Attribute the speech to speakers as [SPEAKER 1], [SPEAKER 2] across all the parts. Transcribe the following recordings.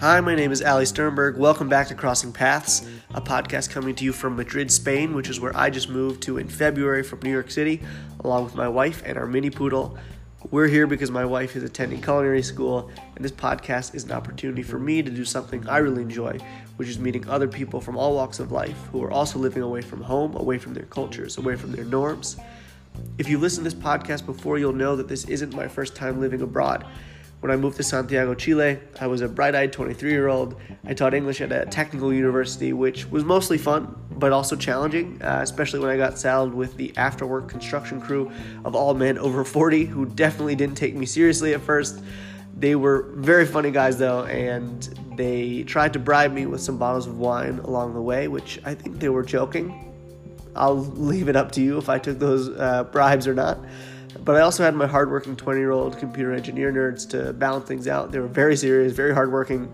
[SPEAKER 1] Hi, my name is Ali Sternberg. Welcome back to Crossing Paths, a podcast coming to you from Madrid, Spain, which is where I just moved to in February from New York City, along with my wife and our mini poodle. We're here because my wife is attending culinary school, and this podcast is an opportunity for me to do something I really enjoy, which is meeting other people from all walks of life who are also living away from home, away from their cultures, away from their norms. If you listen to this podcast before, you'll know that this isn't my first time living abroad. When I moved to Santiago, Chile, I was a bright eyed 23 year old. I taught English at a technical university, which was mostly fun, but also challenging, uh, especially when I got saddled with the after work construction crew of all men over 40 who definitely didn't take me seriously at first. They were very funny guys, though, and they tried to bribe me with some bottles of wine along the way, which I think they were joking. I'll leave it up to you if I took those uh, bribes or not. But I also had my hardworking 20 year old computer engineer nerds to balance things out. They were very serious, very hardworking,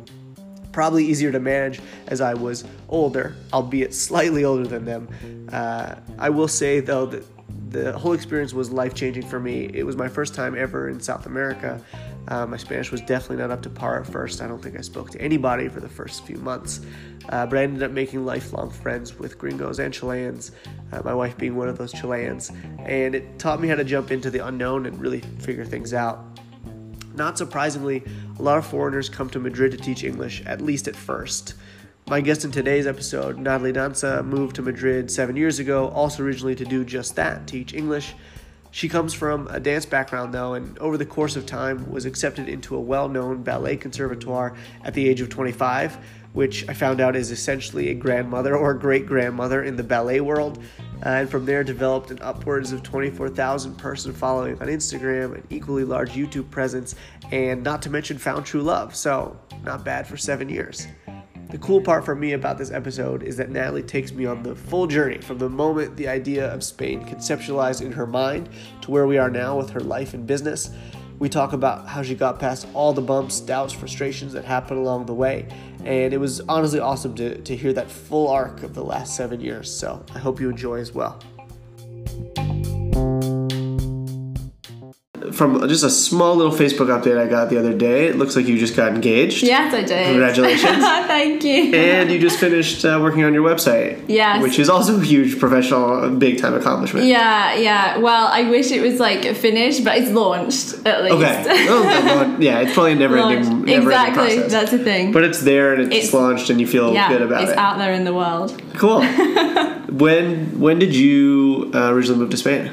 [SPEAKER 1] probably easier to manage as I was older, albeit slightly older than them. Uh, I will say, though, that the whole experience was life changing for me. It was my first time ever in South America. Uh, my Spanish was definitely not up to par at first. I don't think I spoke to anybody for the first few months. Uh, but I ended up making lifelong friends with gringos and Chileans, uh, my wife being one of those Chileans. And it taught me how to jump into the unknown and really figure things out. Not surprisingly, a lot of foreigners come to Madrid to teach English, at least at first. My guest in today's episode, Natalie Danza, moved to Madrid seven years ago, also originally to do just that teach English. She comes from a dance background, though, and over the course of time was accepted into a well known ballet conservatoire at the age of 25, which I found out is essentially a grandmother or great grandmother in the ballet world. Uh, and from there, developed an upwards of 24,000 person following on Instagram, an equally large YouTube presence, and not to mention found true love. So, not bad for seven years. The cool part for me about this episode is that Natalie takes me on the full journey from the moment the idea of Spain conceptualized in her mind to where we are now with her life and business. We talk about how she got past all the bumps, doubts, frustrations that happened along the way, and it was honestly awesome to, to hear that full arc of the last seven years. So I hope you enjoy as well. From just a small little Facebook update I got the other day, it looks like you just got engaged.
[SPEAKER 2] Yes, I did.
[SPEAKER 1] Congratulations.
[SPEAKER 2] Thank you.
[SPEAKER 1] And you just finished uh, working on your website.
[SPEAKER 2] Yes.
[SPEAKER 1] Which is also a huge professional, big time accomplishment.
[SPEAKER 2] Yeah, yeah. Well, I wish it was like finished, but it's launched at least.
[SPEAKER 1] Okay. Yeah, it's probably a never ending. Never
[SPEAKER 2] exactly.
[SPEAKER 1] Ending process.
[SPEAKER 2] That's the thing.
[SPEAKER 1] But it's there and it's,
[SPEAKER 2] It's-
[SPEAKER 1] launched and you feel
[SPEAKER 2] yeah,
[SPEAKER 1] good about
[SPEAKER 2] it's
[SPEAKER 1] it.
[SPEAKER 2] It's out there in the world.
[SPEAKER 1] Cool. when when did you uh, originally move to Spain?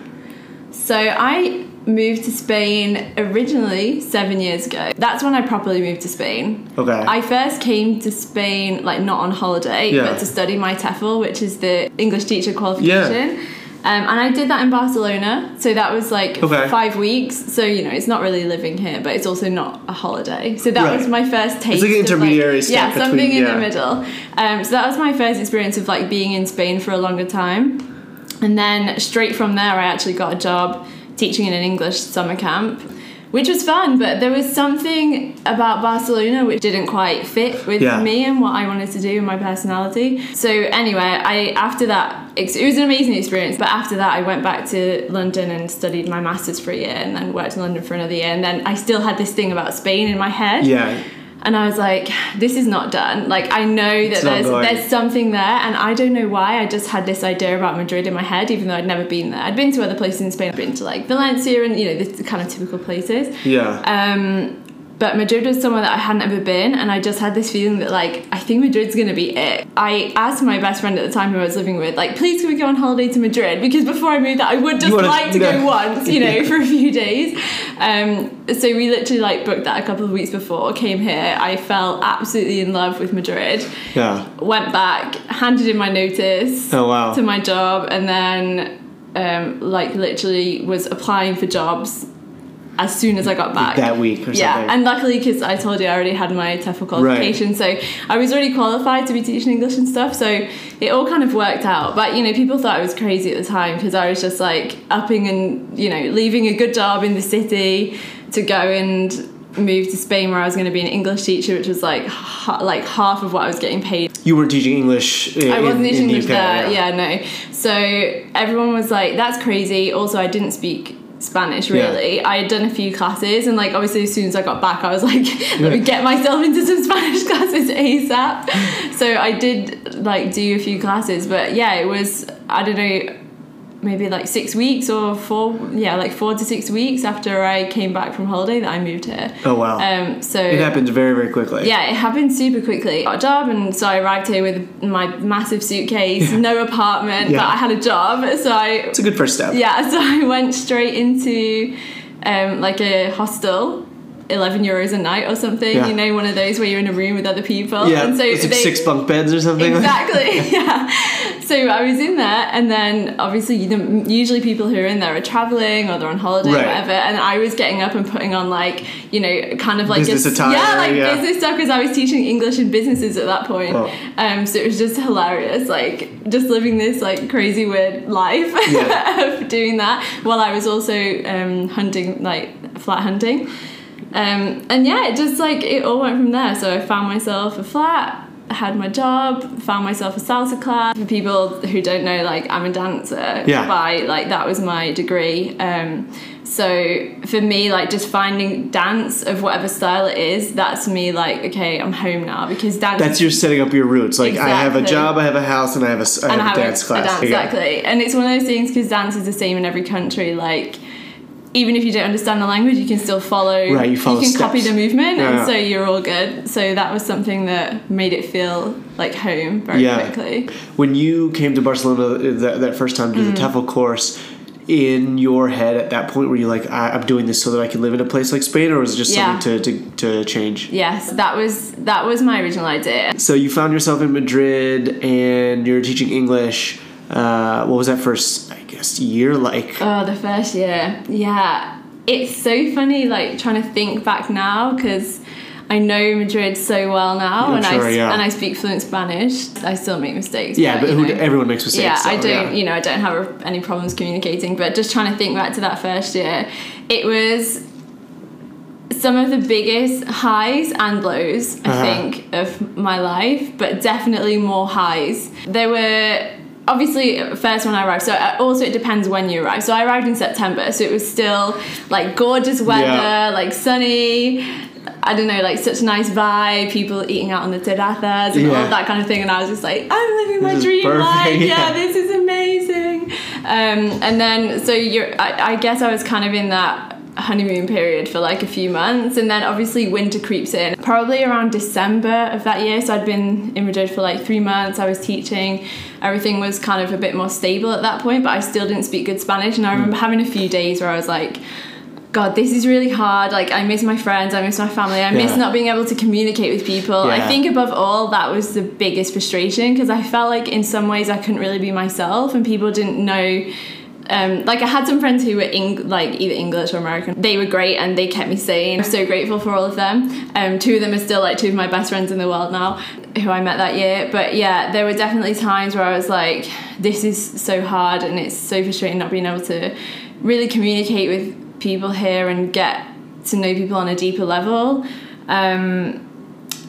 [SPEAKER 2] So I moved to Spain originally seven years ago. That's when I properly moved to Spain.
[SPEAKER 1] Okay.
[SPEAKER 2] I first came to Spain like not on holiday,
[SPEAKER 1] Yeah.
[SPEAKER 2] but to study my TEFL, which is the English teacher qualification. Um, and I did that in Barcelona, so that was like
[SPEAKER 1] Okay.
[SPEAKER 2] five weeks. So you know, it's not really living here, but it's also not a holiday. So that
[SPEAKER 1] Right.
[SPEAKER 2] was my first taste.
[SPEAKER 1] like an
[SPEAKER 2] of,
[SPEAKER 1] intermediary step
[SPEAKER 2] yeah, something in
[SPEAKER 1] yeah.
[SPEAKER 2] the middle. Um, so that was my first experience of like being in Spain for a longer time. And then straight from there, I actually got a job teaching in an English summer camp, which was fun. But there was something about Barcelona which didn't quite fit with
[SPEAKER 1] Yeah.
[SPEAKER 2] me and what I wanted to do and my personality. So anyway, I after that, it was an amazing experience. But after that, I went back to London and studied my masters for a year, and then worked in London for another year. And then I still had this thing about Spain in my head.
[SPEAKER 1] Yeah.
[SPEAKER 2] And I was like, this is not done. Like I know that there's
[SPEAKER 1] going.
[SPEAKER 2] there's something there and I don't know why. I just had this idea about Madrid in my head, even though I'd never been there. I'd been to other places in Spain. I'd been to like Valencia and you know, the kind of typical places.
[SPEAKER 1] Yeah.
[SPEAKER 2] Um but Madrid was somewhere that I hadn't ever been, and I just had this feeling that like I think Madrid's gonna be it. I asked my best friend at the time who I was living with, like, please can we go on holiday to Madrid? Because before I moved, that, I would just
[SPEAKER 1] wanna-
[SPEAKER 2] like to
[SPEAKER 1] yeah.
[SPEAKER 2] go once, you know, for a few days. Um, so we literally like booked that a couple of weeks before, came here. I fell absolutely in love with Madrid.
[SPEAKER 1] yeah.
[SPEAKER 2] Went back, handed in my notice
[SPEAKER 1] Oh wow.
[SPEAKER 2] to my job, and then um, like literally was applying for jobs as soon as I got back.
[SPEAKER 1] that week or
[SPEAKER 2] yeah,
[SPEAKER 1] something.
[SPEAKER 2] and luckily because I told you I already had my TEFL qualification, so I was already qualified to be teaching English and stuff. So it all kind of worked out. But you know, people thought I was crazy at the time because I was just like upping and you know leaving a good job in the city to go and move to Spain where I was going to be an English teacher, which was like ha- like half of what I was getting paid
[SPEAKER 1] you were teaching English. In,
[SPEAKER 2] I wasn't teaching English there. Yeah. no. So everyone was like, "That's crazy." Also, I didn't speak Spanish really. Yeah. I had done a few classes and like obviously as soon as I got back I was like let me get myself into some Spanish classes ASAP. so I did like do a few classes but yeah it was I don't know maybe like six weeks or four yeah like four to six weeks after I came back from holiday that I moved here.
[SPEAKER 1] Oh wow.
[SPEAKER 2] Um so
[SPEAKER 1] it happened very very quickly.
[SPEAKER 2] Yeah it happened super quickly. Got a job and so I arrived here with my massive suitcase no apartment yeah. but I had a job so I
[SPEAKER 1] it's a good first step.
[SPEAKER 2] Yeah so I went straight into um like a hostel 11 euros a night or something yeah. you know one of those where you're in a room with other people
[SPEAKER 1] yeah and so it's like they, six bunk beds or something
[SPEAKER 2] exactly yeah so I was in there and then obviously you know, usually people who are in there are traveling or they're on holiday right. or whatever and I was getting up and putting on like you know kind of like
[SPEAKER 1] business a, attire,
[SPEAKER 2] yeah like yeah. business stuff because I was teaching English in businesses at that point oh. um so it was just hilarious like just living this like crazy weird life yeah. of doing that while I was also um hunting like flat hunting um, and yeah, it just like it all went from there. So I found myself a flat, had my job, found myself a salsa class. For people who don't know, like I'm a dancer.
[SPEAKER 1] Yeah.
[SPEAKER 2] By like that was my degree. Um, so for me, like just finding dance of whatever style it is, that's me like okay, I'm home now because dance.
[SPEAKER 1] That's your setting up your roots. Like exactly. I have a job, I have a house, and I have a, I have, have a dance a, class. A dance,
[SPEAKER 2] exactly, and it's one of those things because dance is the same in every country. Like even if you don't understand the language, you can still follow.
[SPEAKER 1] Right, you follow.
[SPEAKER 2] You can
[SPEAKER 1] steps.
[SPEAKER 2] copy the movement, yeah, and yeah. so you're all good. So that was something that made it feel like home very yeah. quickly.
[SPEAKER 1] When you came to Barcelona that, that first time to mm. the TEFL course, in your head at that point were you like I'm doing this so that I can live in a place like Spain or was it just yeah. something to, to, to change
[SPEAKER 2] yes that was that was my original idea
[SPEAKER 1] so you found yourself in Madrid and you're teaching English uh, what was that first I guess year like?
[SPEAKER 2] Oh, the first year, yeah. It's so funny, like trying to think back now because I know Madrid so well now, and sure, I yeah. and I speak fluent Spanish. I still make mistakes.
[SPEAKER 1] Yeah, but, but everyone makes mistakes.
[SPEAKER 2] Yeah,
[SPEAKER 1] so,
[SPEAKER 2] I don't. Yeah. You know, I don't have any problems communicating. But just trying to think back to that first year, it was some of the biggest highs and lows, I uh-huh. think, of my life, but definitely more highs. There were obviously first when I arrived. So uh, also it depends when you arrive. So I arrived in September, so it was still like gorgeous weather, yeah. like sunny. I don't know, like such a nice vibe, people eating out on the terrazas and yeah. all that kind of thing. And I was just like, I'm living my dream perfect, life. Yeah. yeah. this is amazing. Um, and then, so you're, I, I guess I was kind of in that honeymoon period for like a few months and then obviously winter creeps in probably around december of that year so i'd been in madrid for like three months i was teaching everything was kind of a bit more stable at that point but i still didn't speak good spanish and i remember mm. having a few days where i was like God, this is really hard. Like, I miss my friends, I miss my family, I miss yeah. not being able to communicate with people. Yeah. I think, above all, that was the biggest frustration because I felt like in some ways I couldn't really be myself and people didn't know um, like I had some friends who were in, like either English or American. They were great and they kept me sane. I'm so grateful for all of them. Um, two of them are still like two of my best friends in the world now, who I met that year. But yeah, there were definitely times where I was like, this is so hard and it's so frustrating not being able to really communicate with people here and get to know people on a deeper level. Um,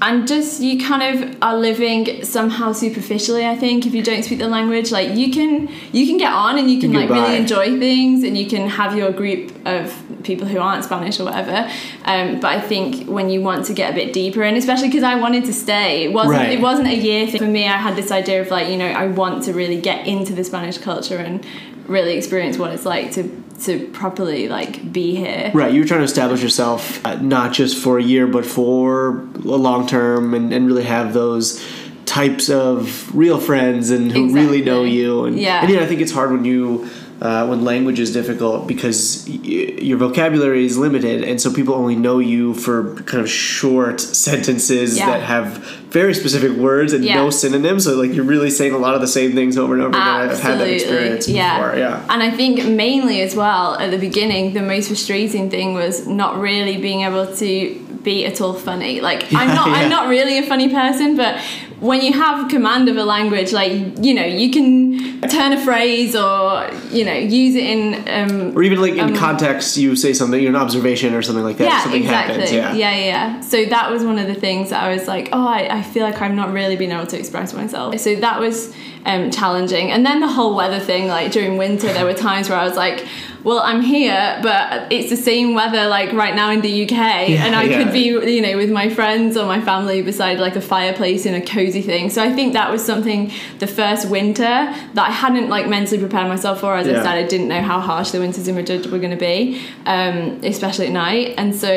[SPEAKER 2] and just you kind of are living somehow superficially i think if you don't speak the language. Like you can you can get on and you can like really enjoy things and you can have your group of people who aren't spanish or whatever. Um, but i think when you want to get a bit deeper and especially because i wanted to stay it wasn't right. it wasn't a year thing. For me i had this idea of like you know i want to really get into the spanish culture and really experience what it's like to to properly like be here.
[SPEAKER 1] Right, you were trying to establish yourself uh, not just for a year, but for a long term, and, and really have those types of real friends and who exactly. really know you. And,
[SPEAKER 2] yeah,
[SPEAKER 1] and yeah, I think it's hard when you uh, when language is difficult because y- your vocabulary is limited, and so people only know you for kind of short sentences yeah. that have very specific words and yeah. no synonyms. So like you're really saying a lot of the same things over and over
[SPEAKER 2] again.
[SPEAKER 1] I've had that experience
[SPEAKER 2] yeah.
[SPEAKER 1] before. Yeah,
[SPEAKER 2] and I think mainly as well at the beginning, the most frustrating thing was not really being able to be at all funny. Like I'm not, I'm not really a funny person, but when you have command of a language, like you know, you can turn a phrase or you know use it in um,
[SPEAKER 1] or even like in um, context, you say something, you're an observation or something like that.
[SPEAKER 2] Yeah,
[SPEAKER 1] something
[SPEAKER 2] exactly.
[SPEAKER 1] Happens,
[SPEAKER 2] yeah. yeah, yeah. So that was one of the things that I was like, oh, I, I feel like I'm not really being able to express myself. So that was um, challenging. And then the whole weather thing, like during winter, there were times where I was like well, I'm here, but it's the same weather like right now in the UK, yeah, and I yeah. could be, you know, with my friends or my family beside like a fireplace in a cozy thing. So I think that was something the first winter that I hadn't like mentally prepared myself for. As yeah. I said, I didn't know how harsh the winters in Madrid were going to be, um, especially at night, and so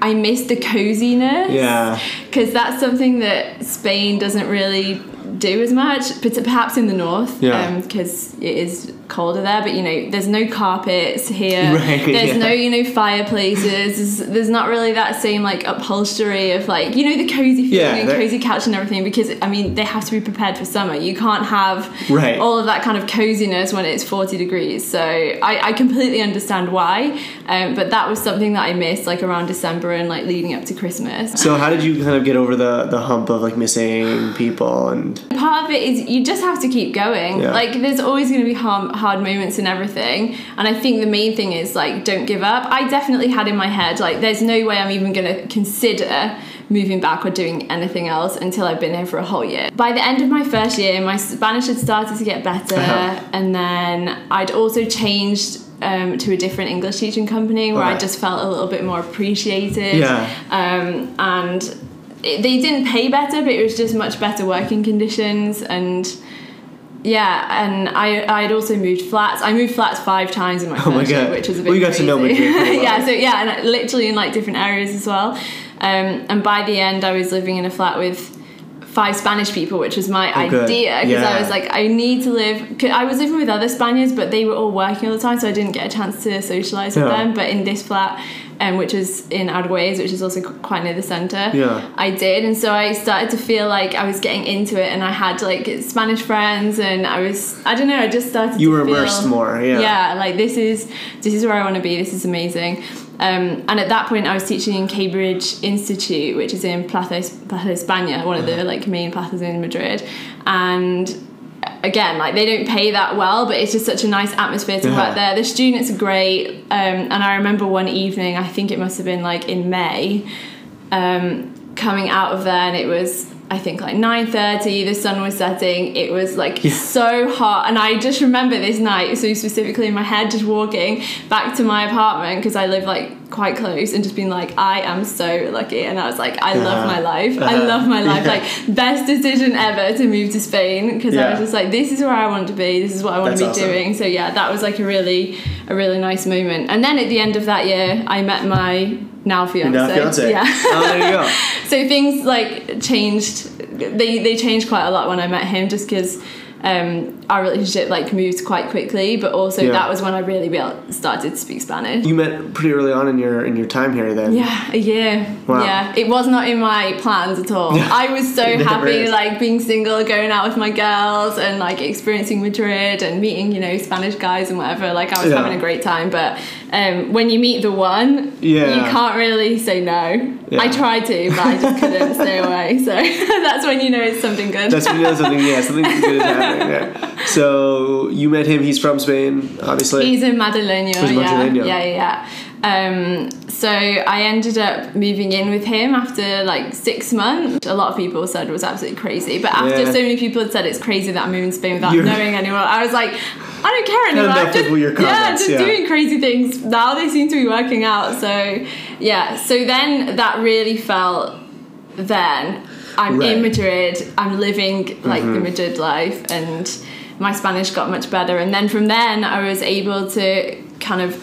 [SPEAKER 2] I missed the coziness.
[SPEAKER 1] Yeah,
[SPEAKER 2] because that's something that Spain doesn't really do as much, but perhaps in the north, because um, it is colder there. But you know, there's no carpets here. Right, there's yeah. no you know fireplaces. There's, there's, not really that same like upholstery of like you know the cozy feeling, yeah, cozy couch and everything. Because I mean, they have to be prepared for summer. You can't have
[SPEAKER 1] right.
[SPEAKER 2] all of that kind of coziness when it's 40 degrees. So I, I completely understand why. Um, but that was something that I missed like around December and like leading up to Christmas.
[SPEAKER 1] So how did you kind of get over the the hump of like missing people and
[SPEAKER 2] part of it is you just have to keep going. Yeah. Like there's always going to be hard, hard moments and everything. And I think the main thing is like don't give up. I definitely had in my head like there's no way I'm even going to consider moving back or doing anything else until I've been here for a whole year. By the end of my first year, my Spanish had started to get better, uh-huh. and then I'd also changed um, to a different English teaching company where okay. I just felt a little bit more appreciated.
[SPEAKER 1] Yeah.
[SPEAKER 2] Um, and it, they didn't pay better, but it was just much better working conditions and yeah, and I I'd also moved flats. I moved flats five times in my oh first year, which was a bit.
[SPEAKER 1] You got
[SPEAKER 2] crazy.
[SPEAKER 1] to know
[SPEAKER 2] yeah, so yeah, and literally in like different areas as well. Um, and by the end, I was living in a flat with five Spanish people, which was my oh, idea because yeah. I was like, I need to live. I was living with other Spaniards, but they were all working all the time, so I didn't get a chance to socialize with them. But in this flat, um, which is in Argüelles, which is also quite near the centre.
[SPEAKER 1] Yeah.
[SPEAKER 2] I did, and so I started to feel like I was getting into it, and I had like Spanish friends, and I was I don't know, I just started.
[SPEAKER 1] You were feel, immersed more, yeah.
[SPEAKER 2] Yeah, like this is this is where I want to be. This is amazing. Um, and at that point, I was teaching in Cambridge Institute, which is in Plaza, Plaza España, one of the uh-huh. like main plazas in Madrid, and again, like they don't pay that well, but it's just such a nice atmosphere to yeah. work there. The students are great, um, and I remember one evening, I think it must have been like in May, um, coming out of there, and it was I think like 9:30 the sun was setting it was like yeah. so hot and I just remember this night so specifically in my head just walking back to my apartment because I live like quite close and just being like I am so lucky and I was like I love my life uh I uh-huh. love my life yeah. like best decision ever to move to Spain because yeah. I was just like this is where I want to be this is what I want That's to be awesome. doing so yeah that was like a really a really nice moment and then at the end of that year I met my now fiance.
[SPEAKER 1] Now fiance.
[SPEAKER 2] Yeah.
[SPEAKER 1] Oh, there you go.
[SPEAKER 2] so things like changed. They they changed quite a lot when I met him, just because um, our relationship like moved quite quickly, but also yeah. that was when I really started to speak Spanish.
[SPEAKER 1] You met pretty early on in your in your time here, then.
[SPEAKER 2] Yeah, a year. Wow. Yeah, it was not in my plans at all. I was so happy, like being single, going out with my girls, and like experiencing Madrid and meeting you know Spanish guys and whatever. Like I was yeah. having a great time, but um, when you meet the one,
[SPEAKER 1] yeah.
[SPEAKER 2] you can't really say no. Yeah. I tried to, but I just couldn't stay away. So that's when you know it's something good.
[SPEAKER 1] That's when you know something. Yeah, something good is happening. Yeah. So you met him. He's from Spain, obviously.
[SPEAKER 2] He's in Madrileño. He's yeah. yeah, yeah, yeah. Um, so I ended up moving in with him after like six months. A lot of people said it was absolutely crazy, but after yeah. so many people had said it's crazy that I'm moving to Spain without You're... knowing anyone, I was like, I don't care anymore.
[SPEAKER 1] Enough just,
[SPEAKER 2] your comments, yeah, just yeah. doing crazy things. Now they seem to be working out. So yeah. So then that really felt. Then I'm right. in Madrid. I'm living like mm-hmm. the Madrid life, and my Spanish got much better. And then from then, I was able to kind of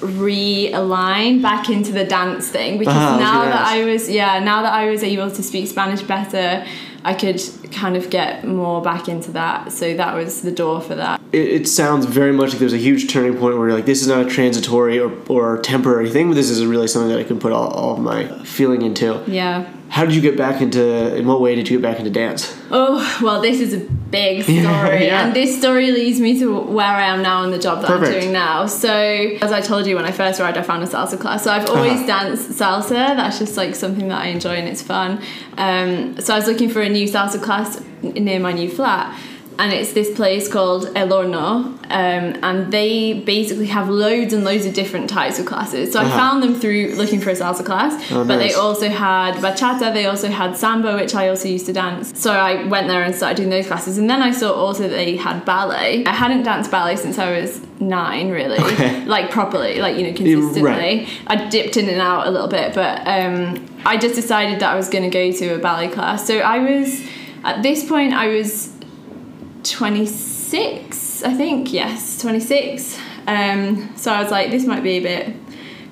[SPEAKER 2] realign back into the dance thing because uh-huh, now that I was yeah now that I was able to speak Spanish better I could kind of get more back into that. So that was the door for that.
[SPEAKER 1] It, it, sounds very much like there's a huge turning point where you're like, this is not a transitory or, or temporary thing, but this is really something that I can put all, all of my feeling into.
[SPEAKER 2] Yeah.
[SPEAKER 1] How did you get back into, in what way did you get back into dance?
[SPEAKER 2] Oh, well, this is a big story. yeah. And this story leads me to where I am now and the job that Perfect. I'm doing now. So, as I told you when I first arrived, I found a salsa class. So, I've always uh-huh. danced salsa. That's just like something that I enjoy and it's fun. Um, so, I was looking for a new salsa class near my new flat and it's this place called El Horno, um, and they basically have loads and loads of different types of classes. So I
[SPEAKER 1] Uh-huh.
[SPEAKER 2] found them through looking for a salsa class,
[SPEAKER 1] Oh,
[SPEAKER 2] but
[SPEAKER 1] nice.
[SPEAKER 2] they also had bachata, they also had samba, which I also used to dance. So I went there and started doing those classes, and then I saw also that they had ballet. I hadn't danced ballet since I was nine, really,
[SPEAKER 1] Okay.
[SPEAKER 2] like properly, like you know, consistently.
[SPEAKER 1] right.
[SPEAKER 2] I dipped in and out a little bit, but um, I just decided that I was going to go to a ballet class. So I was, at this point, I was 26, I think, yes, 26. Um, so I was like, this might be a bit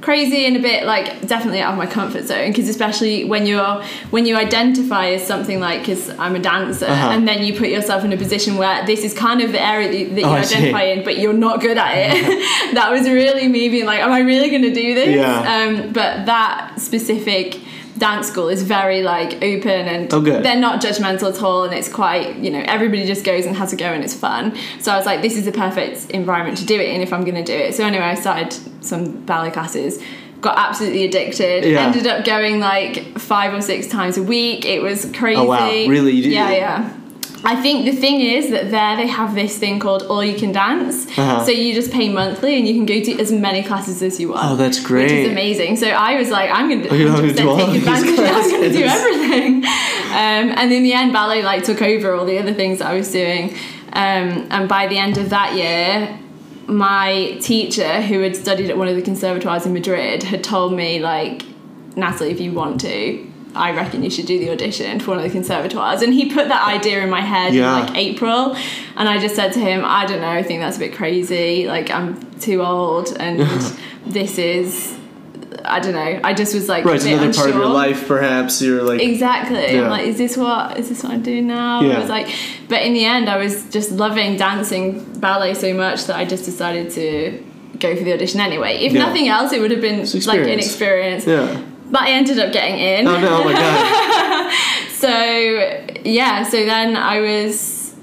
[SPEAKER 2] crazy and a bit like definitely out of my comfort zone because especially when you're when you identify as something like because I'm a dancer
[SPEAKER 1] Uh-huh.
[SPEAKER 2] and then you put yourself in a position where this is kind of the area that, that you
[SPEAKER 1] Oh, I
[SPEAKER 2] identify in but you're not good at it that was really me being like am I really going to do this
[SPEAKER 1] Yeah.
[SPEAKER 2] um, but that specific dance school is very like open and
[SPEAKER 1] Oh,
[SPEAKER 2] they're not judgmental at all and it's quite you know everybody just goes and has a go and it's fun. So I was like this is the perfect environment to do it in if I'm going to do it. So anyway I started some ballet classes got absolutely addicted
[SPEAKER 1] Yeah.
[SPEAKER 2] ended up going like five or six times a week. It was crazy
[SPEAKER 1] Oh, wow. Really? You did-
[SPEAKER 2] yeah yeah I think the thing is that there they have this thing called all you can dance.
[SPEAKER 1] Uh-huh.
[SPEAKER 2] So you just pay monthly and you can go to as many classes as you want.
[SPEAKER 1] Oh, that's
[SPEAKER 2] Which
[SPEAKER 1] great.
[SPEAKER 2] is amazing. So I was like, I'm going to
[SPEAKER 1] Oh, all
[SPEAKER 2] take advantage. I'm going to do everything. Um, and in the end, ballet like took over all the other things that I was doing. Um, and by the end of that year, my teacher, who had studied at one of the conservatoires in Madrid, had told me like, Natalie, if you want to, I reckon you should do the audition for one of the conservatoires. And he put that idea in my head
[SPEAKER 1] Yeah.
[SPEAKER 2] in like April. And I just said to him, I don't know, I think that's a bit crazy. Like, I'm too old and this is, I don't know. I just was like,
[SPEAKER 1] Right,
[SPEAKER 2] a
[SPEAKER 1] it's
[SPEAKER 2] bit
[SPEAKER 1] another part of your life, perhaps. You're like,
[SPEAKER 2] Exactly.
[SPEAKER 1] Yeah.
[SPEAKER 2] I'm like, is this what is this what I'm doing now?
[SPEAKER 1] Yeah.
[SPEAKER 2] I was like, but in the end, I was just loving dancing ballet so much that I just decided to go for the audition anyway. If
[SPEAKER 1] Yeah.
[SPEAKER 2] nothing else, it would have been like an
[SPEAKER 1] experience.
[SPEAKER 2] experience.
[SPEAKER 1] yeah.
[SPEAKER 2] But I ended up getting in.
[SPEAKER 1] Oh no! Oh my god!
[SPEAKER 2] So yeah, so then I was,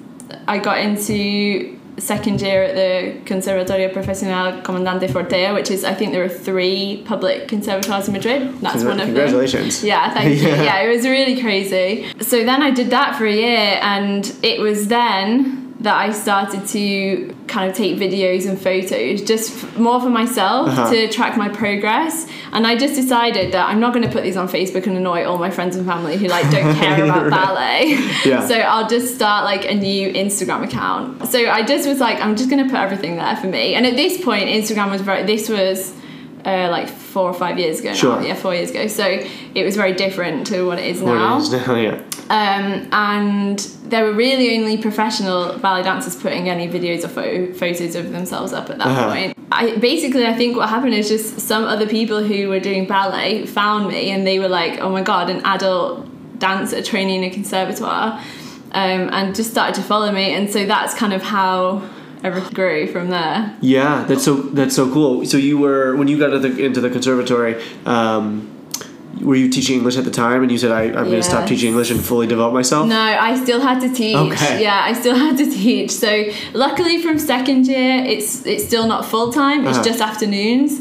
[SPEAKER 2] I got into second year at the Conservatorio Profesional Comandante Fortea, which is I think there are three public conservatoires in Madrid. That's one of them.
[SPEAKER 1] congratulations.
[SPEAKER 2] Yeah, thank you.
[SPEAKER 1] Yeah.
[SPEAKER 2] Yeah, it was really crazy. So then I did that for a year, and it was then that I started to kind of take videos and photos just f- more for myself
[SPEAKER 1] Uh-huh.
[SPEAKER 2] to track my progress. And I just decided that I'm not going to put these on Facebook and annoy all my friends and family who like don't care about
[SPEAKER 1] Right.
[SPEAKER 2] ballet.
[SPEAKER 1] Yeah.
[SPEAKER 2] So I'll just start like a new Instagram account. So I just was like, I'm just going to put everything there for me. And at this point, Instagram was very. This was. Uh, like four or five years ago
[SPEAKER 1] Sure.
[SPEAKER 2] now, yeah, four years ago. So it was very different to what it is
[SPEAKER 1] What
[SPEAKER 2] now.
[SPEAKER 1] it is now, yeah.
[SPEAKER 2] Um, and there were really only professional ballet dancers putting any videos or pho- photos of themselves up at that
[SPEAKER 1] Uh-huh.
[SPEAKER 2] point. I basically I think what happened is just some other people who were doing ballet found me and they were like, oh my god, an adult dancer training in a conservatoire, um, and just started to follow me. And so that's kind of how everything grew from there.
[SPEAKER 1] Yeah, that's so that's so cool. So you were when you got into the, into the conservatory. Um, were you teaching English at the time, and you said, I, "I'm going to stop teaching English and fully develop myself"?
[SPEAKER 2] No, I still had to teach.
[SPEAKER 1] Okay.
[SPEAKER 2] Yeah, I still had to teach. So luckily from second year it's it's still not full time, it's
[SPEAKER 1] Uh-huh.
[SPEAKER 2] just afternoons.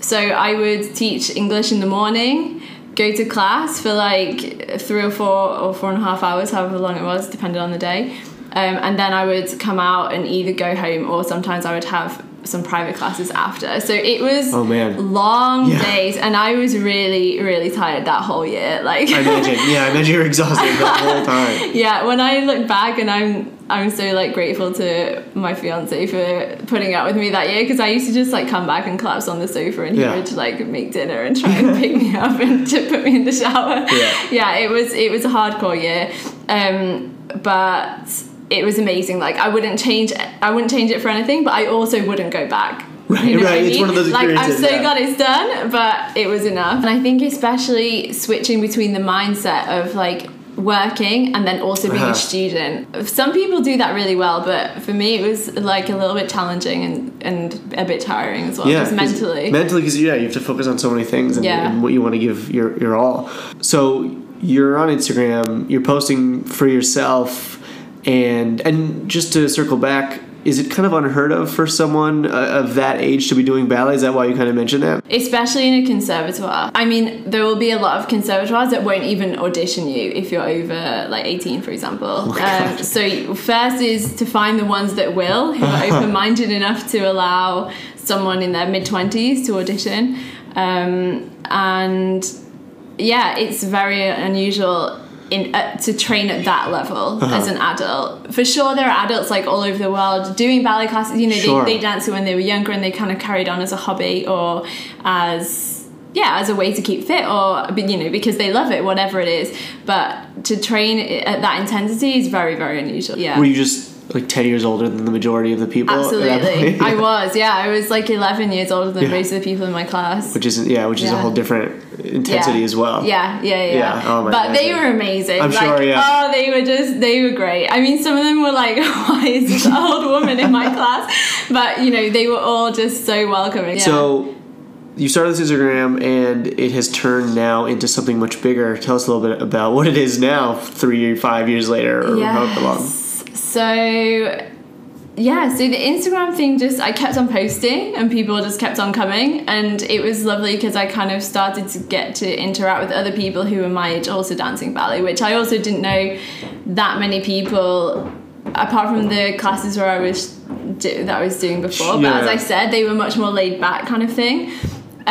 [SPEAKER 2] So I would teach English in the morning, go to class for like three or four or four and a half hours, however long it was, depending on the day. Um, and then I would come out and either go home or sometimes I would have some private classes after. So it was
[SPEAKER 1] Oh, man.
[SPEAKER 2] long
[SPEAKER 1] Yeah.
[SPEAKER 2] days and I was really, really tired that whole year. Like
[SPEAKER 1] I imagine. Yeah, I imagine you're exhausted the whole time.
[SPEAKER 2] yeah when i look back and i'm i'm so like grateful to my fiance for putting up with me that year because i used to just like come back and collapse on the sofa and he
[SPEAKER 1] Yeah.
[SPEAKER 2] would like make dinner and try and pick me up and to put me in the shower
[SPEAKER 1] Yeah.
[SPEAKER 2] yeah, it was it was a hardcore year um but it was amazing like i wouldn't change i wouldn't change it for anything but i also wouldn't go back
[SPEAKER 1] Right,
[SPEAKER 2] You know
[SPEAKER 1] right,
[SPEAKER 2] I
[SPEAKER 1] it's
[SPEAKER 2] mean?
[SPEAKER 1] one of those
[SPEAKER 2] Like I'm so
[SPEAKER 1] yeah.
[SPEAKER 2] glad it's done, but it was enough. And I think especially switching between the mindset of like working and then also being
[SPEAKER 1] Uh-huh.
[SPEAKER 2] a student. Some people do that really well, but for me it was like a little bit challenging and, and a bit tiring as well,
[SPEAKER 1] Yeah,
[SPEAKER 2] just
[SPEAKER 1] 'cause-
[SPEAKER 2] mentally.
[SPEAKER 1] Mentally, because yeah, you have to focus on so many things and,
[SPEAKER 2] Yeah.
[SPEAKER 1] and what you want to give your your all. So you're on Instagram. You're posting for yourself, and and just to circle back, is it kind of unheard of for someone uh, of that age to be doing ballet? Is that why you kind of mentioned that?
[SPEAKER 2] Especially in a conservatoire. I mean, there will be a lot of conservatoires that won't even audition you if you're over like 18, for example.
[SPEAKER 1] Oh
[SPEAKER 2] um, so, first is to find the ones that will, who are open minded enough to allow someone in their mid 20s to audition. Um, and yeah, it's very unusual in uh, to train at that level
[SPEAKER 1] Uh-huh.
[SPEAKER 2] as an adult. For sure, there are adults like all over the world doing ballet classes. You know,
[SPEAKER 1] Sure.
[SPEAKER 2] they, they danced when they were younger and they kind of carried on as a hobby or as yeah as a way to keep fit or you know because they love it whatever it is but to train at that intensity is very very unusual yeah
[SPEAKER 1] Were you just like 10 years older than the majority of the people?
[SPEAKER 2] absolutely
[SPEAKER 1] point?
[SPEAKER 2] i was yeah i was like 11 years older than
[SPEAKER 1] Yeah.
[SPEAKER 2] most of the people in my class
[SPEAKER 1] Which is, yeah, which is a whole different intensity
[SPEAKER 2] yeah.
[SPEAKER 1] as well.
[SPEAKER 2] Yeah, yeah, yeah.
[SPEAKER 1] Yeah, oh my
[SPEAKER 2] but they were amazing.
[SPEAKER 1] I'm
[SPEAKER 2] like,
[SPEAKER 1] sure, yeah.
[SPEAKER 2] Oh, they were just they were great. I mean, some of them were like, "Why is this old woman in my class?" But you know, they were all just so welcoming. Yeah.
[SPEAKER 1] So you started this Instagram and it has turned now into something much bigger. Tell us a little bit about what it is now, three, five years later, or however long.
[SPEAKER 2] So yeah, so the Instagram thing just I kept on posting and people just kept on coming and it was lovely because I kind of started to get to interact with other people who were my age also dancing ballet, which I also didn't know that many people apart from the classes where I was do, that I was doing before. But as I said, they were much more laid back kind of thing.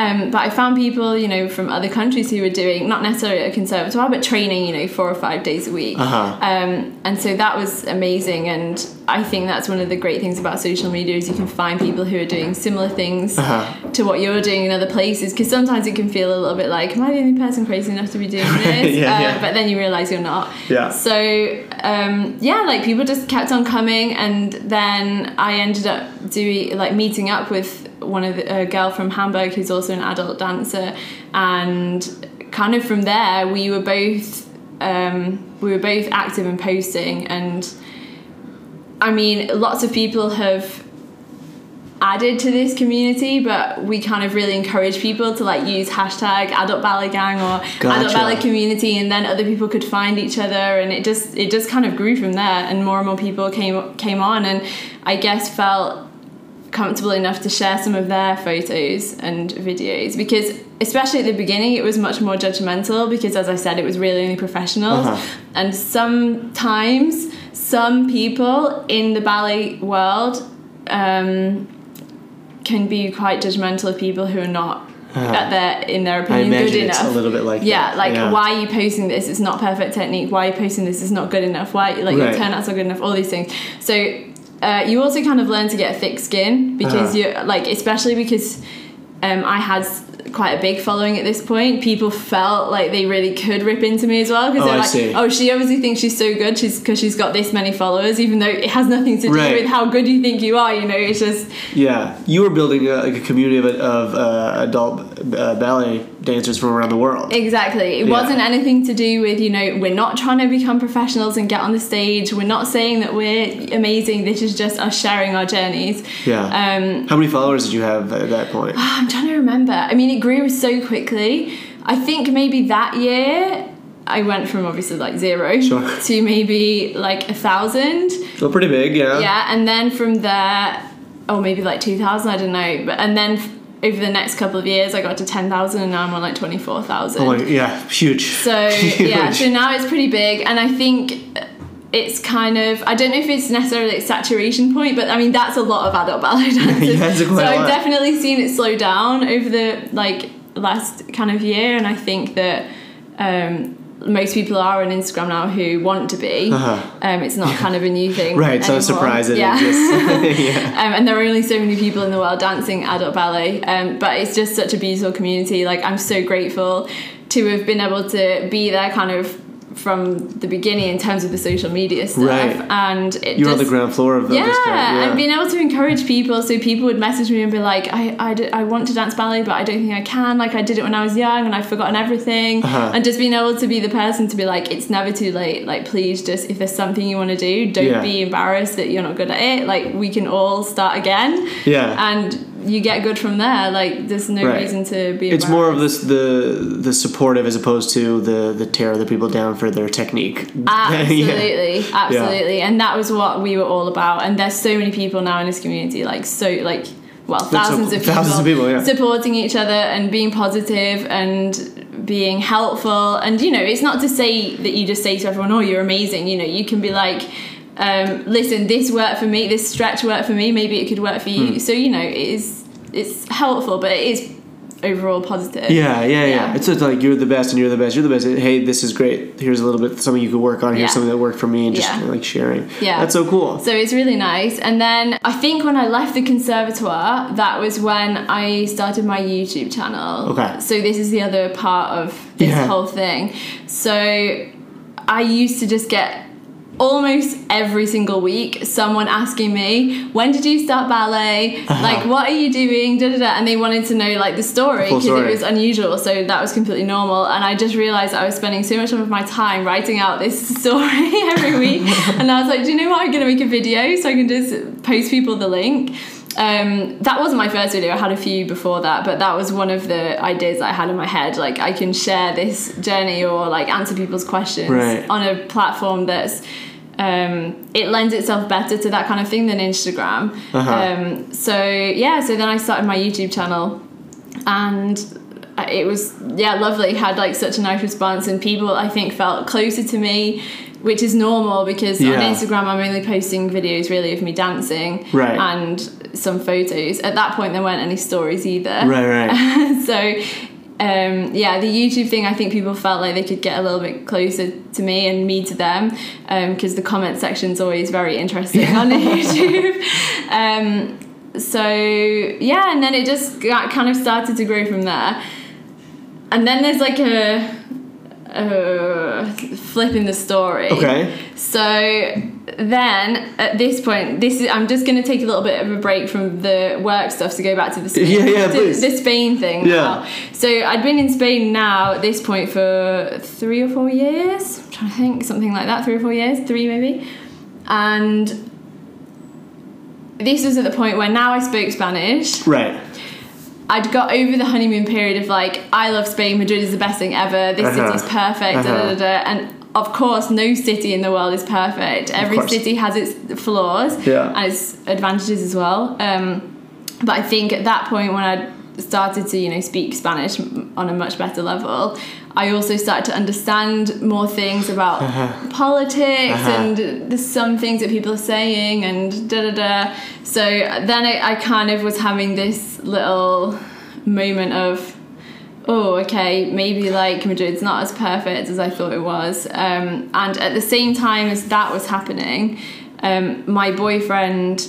[SPEAKER 2] Um, but I found people, you know, from other countries who were doing not necessarily a conservatoire, but training, you know, four or five days a week.
[SPEAKER 1] Uh-huh.
[SPEAKER 2] Um, and so that was amazing. And I think that's one of the great things about social media is you can find people who are doing similar things
[SPEAKER 1] Uh-huh.
[SPEAKER 2] to what you're doing in other places. Because sometimes it can feel a little bit like, am I the only person crazy enough to be doing this?
[SPEAKER 1] Yeah,
[SPEAKER 2] Uh,
[SPEAKER 1] yeah.
[SPEAKER 2] But then you realize you're not.
[SPEAKER 1] Yeah.
[SPEAKER 2] So um, yeah, like people just kept on coming, and then I ended up doing like meeting up with one of the, a girl from Hamburg who's also an adult dancer, and kind of from there we were both um, we were both active and posting, and I mean lots of people have added to this community but we kind of really encourage people to like use hashtag adult ballet gang or adult ballet community and then other people could find each other. And it just it just kind of grew from there and more and more people came came on. And i guess felt comfortable enough to share some of their photos and videos because especially at the beginning it was much more judgmental because as i said it was really only professionals
[SPEAKER 1] Uh-huh.
[SPEAKER 2] and sometimes some people in the ballet world um, can be quite judgmental of people who are not at their in their opinion good
[SPEAKER 1] it's
[SPEAKER 2] enough
[SPEAKER 1] a little bit like
[SPEAKER 2] yeah
[SPEAKER 1] that.
[SPEAKER 2] like
[SPEAKER 1] Yeah.
[SPEAKER 2] why are you posting this it's not perfect technique why are you posting this it's not good enough why like your
[SPEAKER 1] Right.
[SPEAKER 2] turnout's not good enough all these things so uh, you also kind of learn to get a thick skin because
[SPEAKER 1] Uh-huh.
[SPEAKER 2] you're like especially because um, I had quite a big following at this point people felt like they really could rip into me as well because
[SPEAKER 1] Oh,
[SPEAKER 2] they're like
[SPEAKER 1] see.
[SPEAKER 2] oh she obviously thinks she's so good she's because she's got this many followers even though it has nothing to do
[SPEAKER 1] Right.
[SPEAKER 2] with how good you think you are you know it's just
[SPEAKER 1] Yeah, you were building a, like a community of, of uh, adult uh, ballet dancers from around the world.
[SPEAKER 2] Exactly. It
[SPEAKER 1] Yeah.
[SPEAKER 2] wasn't anything to do with, you know, we're not trying to become professionals and get on the stage. We're not saying that we're amazing. This is just us sharing our journeys.
[SPEAKER 1] Yeah.
[SPEAKER 2] Um,
[SPEAKER 1] How many followers did you have at that point?
[SPEAKER 2] I'm trying to remember. I mean, it grew so quickly. I think maybe that year I went from obviously like zero
[SPEAKER 1] Sure.
[SPEAKER 2] to maybe like a thousand.
[SPEAKER 1] Well, pretty big, yeah.
[SPEAKER 2] Yeah, and then from there, oh, maybe like 2,000, I don't know. But And then f- over the next couple of years, I got to 10,000 and now I'm on like 24,000.
[SPEAKER 1] Oh my, yeah, huge.
[SPEAKER 2] So yeah, so now it's pretty big, and I think it's kind of I don't know if it's necessarily a saturation point, but I mean that's a lot of adult ballet dancers.
[SPEAKER 1] Yeah,
[SPEAKER 2] so I've definitely seen it slow down over the like last kind of year, and I think that. Um, most people are on Instagram now who want to be.
[SPEAKER 1] Uh-huh.
[SPEAKER 2] Um, it's not kind of a new thing.
[SPEAKER 1] Right, so
[SPEAKER 2] anymore.
[SPEAKER 1] surprise that
[SPEAKER 2] yeah.
[SPEAKER 1] yeah.
[SPEAKER 2] Um, and there are only so many people in the world dancing adult ballet. Um, but it's just such a beautiful community. Like I'm so grateful to have been able to be there, kind of from the beginning in terms of the social media stuff.
[SPEAKER 1] Right.
[SPEAKER 2] And it
[SPEAKER 1] You're on the ground floor of,
[SPEAKER 2] yeah,
[SPEAKER 1] this stuff. Yeah.
[SPEAKER 2] and being able to encourage people so people would message me and be like I, I want to dance ballet but I don't think I can like I did it when I was young and I've forgotten everything
[SPEAKER 1] Uh-huh.
[SPEAKER 2] and just being able to be the person to be like it's never too late like please just if there's something you want to do don't
[SPEAKER 1] Yeah.
[SPEAKER 2] be embarrassed that you're not good at it like we can all start again
[SPEAKER 1] Yeah.
[SPEAKER 2] and you get good from there. Like there's no
[SPEAKER 1] Right.
[SPEAKER 2] reason to be.
[SPEAKER 1] It's more of this the the supportive as opposed to the the tear other people down for their technique.
[SPEAKER 2] Ah, absolutely,
[SPEAKER 1] Yeah.
[SPEAKER 2] absolutely, and that was what we were all about. And there's so many people now in this community, like so, like well, thousands
[SPEAKER 1] cool.
[SPEAKER 2] of people,
[SPEAKER 1] Thousands of people, yeah.
[SPEAKER 2] supporting each other and being positive and being helpful. And you know, it's not to say that you just say to everyone, "Oh, you're amazing." You know, you can be like. Um, listen, this worked for me. This stretch worked for me. Maybe it could work for you.
[SPEAKER 1] Hmm.
[SPEAKER 2] So you know, it is it's helpful, but it is overall positive.
[SPEAKER 1] Yeah, yeah, yeah,
[SPEAKER 2] Yeah.
[SPEAKER 1] It's just like you're the best and you're the best. You're the best. Hey, this is great. Here's a little bit something you could work on. Here's
[SPEAKER 2] Yeah.
[SPEAKER 1] something that worked for me, and just
[SPEAKER 2] Yeah.
[SPEAKER 1] like sharing.
[SPEAKER 2] Yeah.
[SPEAKER 1] that's so cool.
[SPEAKER 2] So it's really nice. And then I think when I left the conservatoire, that was when I started my YouTube channel.
[SPEAKER 1] Okay.
[SPEAKER 2] So this is the other part of this whole thing. So I used to just get almost every single week someone asking me when did you start ballet?
[SPEAKER 1] Uh-huh.
[SPEAKER 2] like what are you doing? Da, da, da. and they wanted to know like the story because it was unusual so that was completely normal. And i just realized i was spending so much of my time writing out this story every week. And i was like do you know what? I'm going to make a video so i can just post people the link. Um, that wasn't my first video. I had a few before that but that was one of the ideas i had in my head. Like i can share this journey or like answer people's questions
[SPEAKER 1] Right.
[SPEAKER 2] on a platform that's um, it lends itself better to that kind of thing than Instagram.
[SPEAKER 1] Uh-huh.
[SPEAKER 2] Um, so yeah, so then I started my YouTube channel, and it was yeah lovely. Had like such a nice response, and people I think felt closer to me. Which is normal because
[SPEAKER 1] Yeah.
[SPEAKER 2] on Instagram I'm only posting videos really of me dancing
[SPEAKER 1] Right.
[SPEAKER 2] and some photos. At that point there weren't any stories either.
[SPEAKER 1] Right, right.
[SPEAKER 2] so um, yeah, the YouTube thing, I think people felt like they could get a little bit closer to me and me to them because the comment section's always very interesting on YouTube. Um, so yeah, and then it just got, kind of started to grow from there. And then there's like a, Uh, a flip in the story.
[SPEAKER 1] Okay.
[SPEAKER 2] So then at this point, this is I'm just going to take a little bit of a break from the work stuff to go back to the Spain,
[SPEAKER 1] Yeah, yeah, please.
[SPEAKER 2] the Spain thing.
[SPEAKER 1] Yeah.
[SPEAKER 2] Now. So I'd been in Spain now at this point for three or four years. I'm trying to think something like that, three or four years, three maybe, and this was at the point where now I spoke Spanish.
[SPEAKER 1] Right.
[SPEAKER 2] I'd got over the honeymoon period of like, I love Spain, Madrid is the best thing ever, this
[SPEAKER 1] Uh-huh.
[SPEAKER 2] city's perfect, da, da, da, da. and of course, no city in the world is perfect. Every city has its flaws
[SPEAKER 1] Yeah.
[SPEAKER 2] and its advantages as well. Um, but I think at that point, when I started to, you know, speak Spanish on a much better level, I also started to understand more things about politics
[SPEAKER 1] Uh-huh.
[SPEAKER 2] and the, some things that people are saying and da da da. So then I, I kind of was having this little moment of, oh, okay, maybe like Madrid's not as perfect as I thought it was. Um, and at the same time as that was happening, um, my boyfriend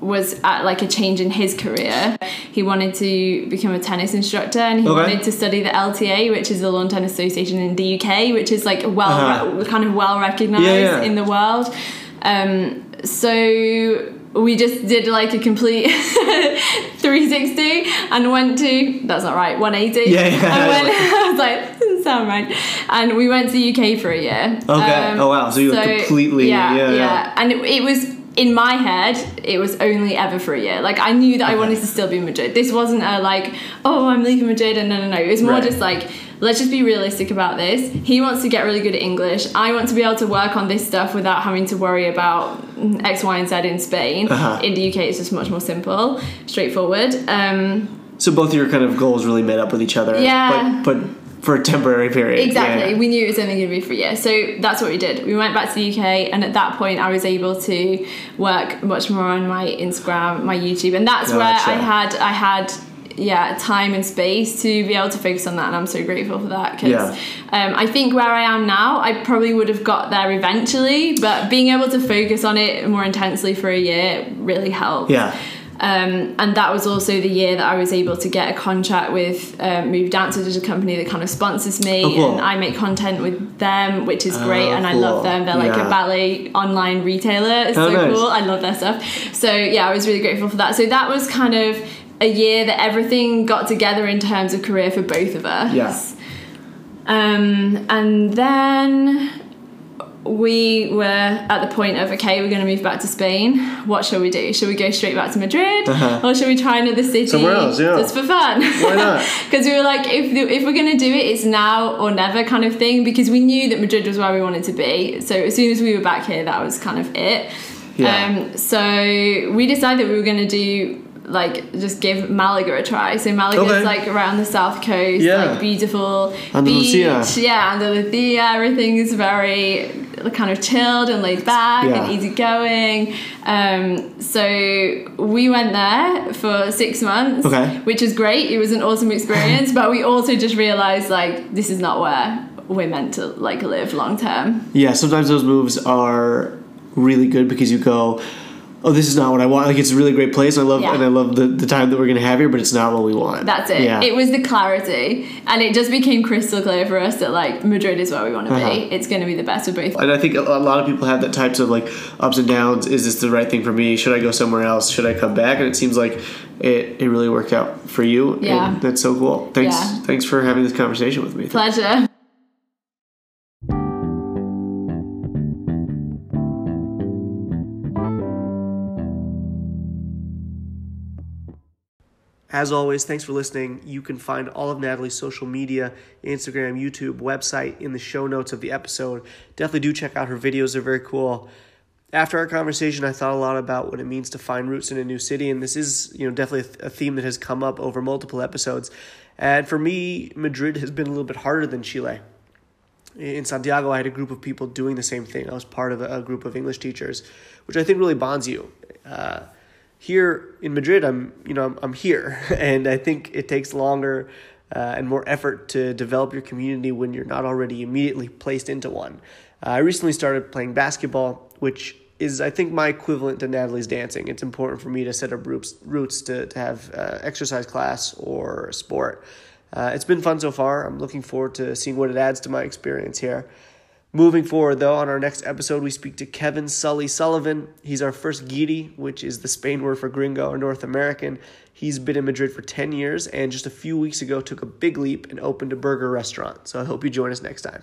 [SPEAKER 2] was at like a change in his career. He wanted to become a tennis instructor and he
[SPEAKER 1] Okay.
[SPEAKER 2] wanted to study the LTA, which is the Lawn Tennis Association in the UK, which is like well
[SPEAKER 1] Uh-huh.
[SPEAKER 2] kind of well recognized
[SPEAKER 1] Yeah, yeah.
[SPEAKER 2] in the world. Um, so we just did like a complete 360 and went to that's not right 180
[SPEAKER 1] Yeah, yeah.
[SPEAKER 2] and went, I was like doesn't sound right and we went to the UK for a year
[SPEAKER 1] Okay. Oh, wow. So you were completely-
[SPEAKER 2] yeah
[SPEAKER 1] yeah,
[SPEAKER 2] yeah,
[SPEAKER 1] yeah.
[SPEAKER 2] and it, it was in my head it was only ever for a year like I knew that I wanted to still be in Madrid this wasn't a like oh I'm leaving Madrid and no no no it was more
[SPEAKER 1] Right.
[SPEAKER 2] just like let's just be realistic about this he wants to get really good at English I want to be able to work on this stuff without having to worry about X Y and Z in Spain
[SPEAKER 1] Uh-huh.
[SPEAKER 2] in the UK it's just much more simple straightforward um,
[SPEAKER 1] So both of your kind of goals really met up with each other.
[SPEAKER 2] Yeah.
[SPEAKER 1] But, but for a temporary period.
[SPEAKER 2] Exactly.
[SPEAKER 1] Yeah.
[SPEAKER 2] We knew it was only going to be for a year. So that's what we did. We went back to the UK, and at that point, I was able to work much more on my Instagram, my YouTube, and that's where. I had I had yeah time and space to be able to focus on that, and I'm so grateful for that because
[SPEAKER 1] Yeah.
[SPEAKER 2] um, I think where I am now, I probably would have got there eventually, but being able to focus on it more intensely for a year really helped.
[SPEAKER 1] Yeah.
[SPEAKER 2] Um, and that was also the year that I was able to get a contract with um, Move Dancers, which is a company that kind of sponsors me,
[SPEAKER 1] Oh, cool.
[SPEAKER 2] and I make content with them, which is great,
[SPEAKER 1] Oh,
[SPEAKER 2] and I
[SPEAKER 1] cool.
[SPEAKER 2] love them. They're like
[SPEAKER 1] Yeah.
[SPEAKER 2] a ballet online retailer. It's
[SPEAKER 1] Oh,
[SPEAKER 2] so
[SPEAKER 1] nice.
[SPEAKER 2] cool. I love their stuff. So yeah, I was really grateful for that. So that was kind of a year that everything got together in terms of career for both of us.
[SPEAKER 1] Yeah.
[SPEAKER 2] Um, and then we were at the point of okay, we're going to move back to Spain. What shall we do? Should we go straight back to Madrid, uh-huh. or should we try another city
[SPEAKER 1] somewhere else? Yeah,
[SPEAKER 2] just for fun.
[SPEAKER 1] Why not?
[SPEAKER 2] Because we were like, if if we're going to do it, it's now or never kind of thing. Because we knew that Madrid was where we wanted to be. So as soon as we were back here, that was kind of it. Yeah. Um, so we decided that we were going to do like just give Malaga a try. So Malaga okay. like around the south coast, yeah. like beautiful
[SPEAKER 1] Andalusia.
[SPEAKER 2] beach. Yeah, Andalusia. Everything is very kind of chilled and laid back yeah. and easygoing. Um, so we went there for six months,
[SPEAKER 1] okay.
[SPEAKER 2] which is great. It was an awesome experience, but we also just realized like this is not where we're meant to like live long term.
[SPEAKER 1] Yeah, sometimes those moves are really good because you go oh, this is not what I want. Like it's a really great place. I love yeah. and I love the, the time that we're gonna have here, but it's not what we want.
[SPEAKER 2] That's it. Yeah. It was the clarity, and it just became crystal clear for us that like Madrid is where we want to uh-huh. be. It's gonna be the best of both.
[SPEAKER 1] And I think a lot of people have that types of like ups and downs. Is this the right thing for me? Should I go somewhere else? Should I come back? And it seems like it, it really worked out for you.
[SPEAKER 2] Yeah,
[SPEAKER 1] that's so cool. Thanks. Yeah. Thanks for having this conversation with me.
[SPEAKER 2] Pleasure.
[SPEAKER 1] As always, thanks for listening. You can find all of Natalie's social media, Instagram, YouTube, website in the show notes of the episode. Definitely do check out her videos, they're very cool. After our conversation, I thought a lot about what it means to find roots in a new city, and this is, you know, definitely a theme that has come up over multiple episodes. And for me, Madrid has been a little bit harder than Chile. In Santiago, I had a group of people doing the same thing. I was part of a group of English teachers, which I think really bonds you. Uh, here in Madrid, I'm you know I'm, I'm here, and I think it takes longer uh, and more effort to develop your community when you're not already immediately placed into one. Uh, I recently started playing basketball, which is I think my equivalent to Natalie's dancing. It's important for me to set up roots, roots to to have uh, exercise class or sport. Uh, it's been fun so far. I'm looking forward to seeing what it adds to my experience here. Moving forward, though, on our next episode, we speak to Kevin Sully Sullivan. He's our first Guiri, which is the Spain word for gringo or North American. He's been in Madrid for 10 years and just a few weeks ago took a big leap and opened a burger restaurant. So I hope you join us next time.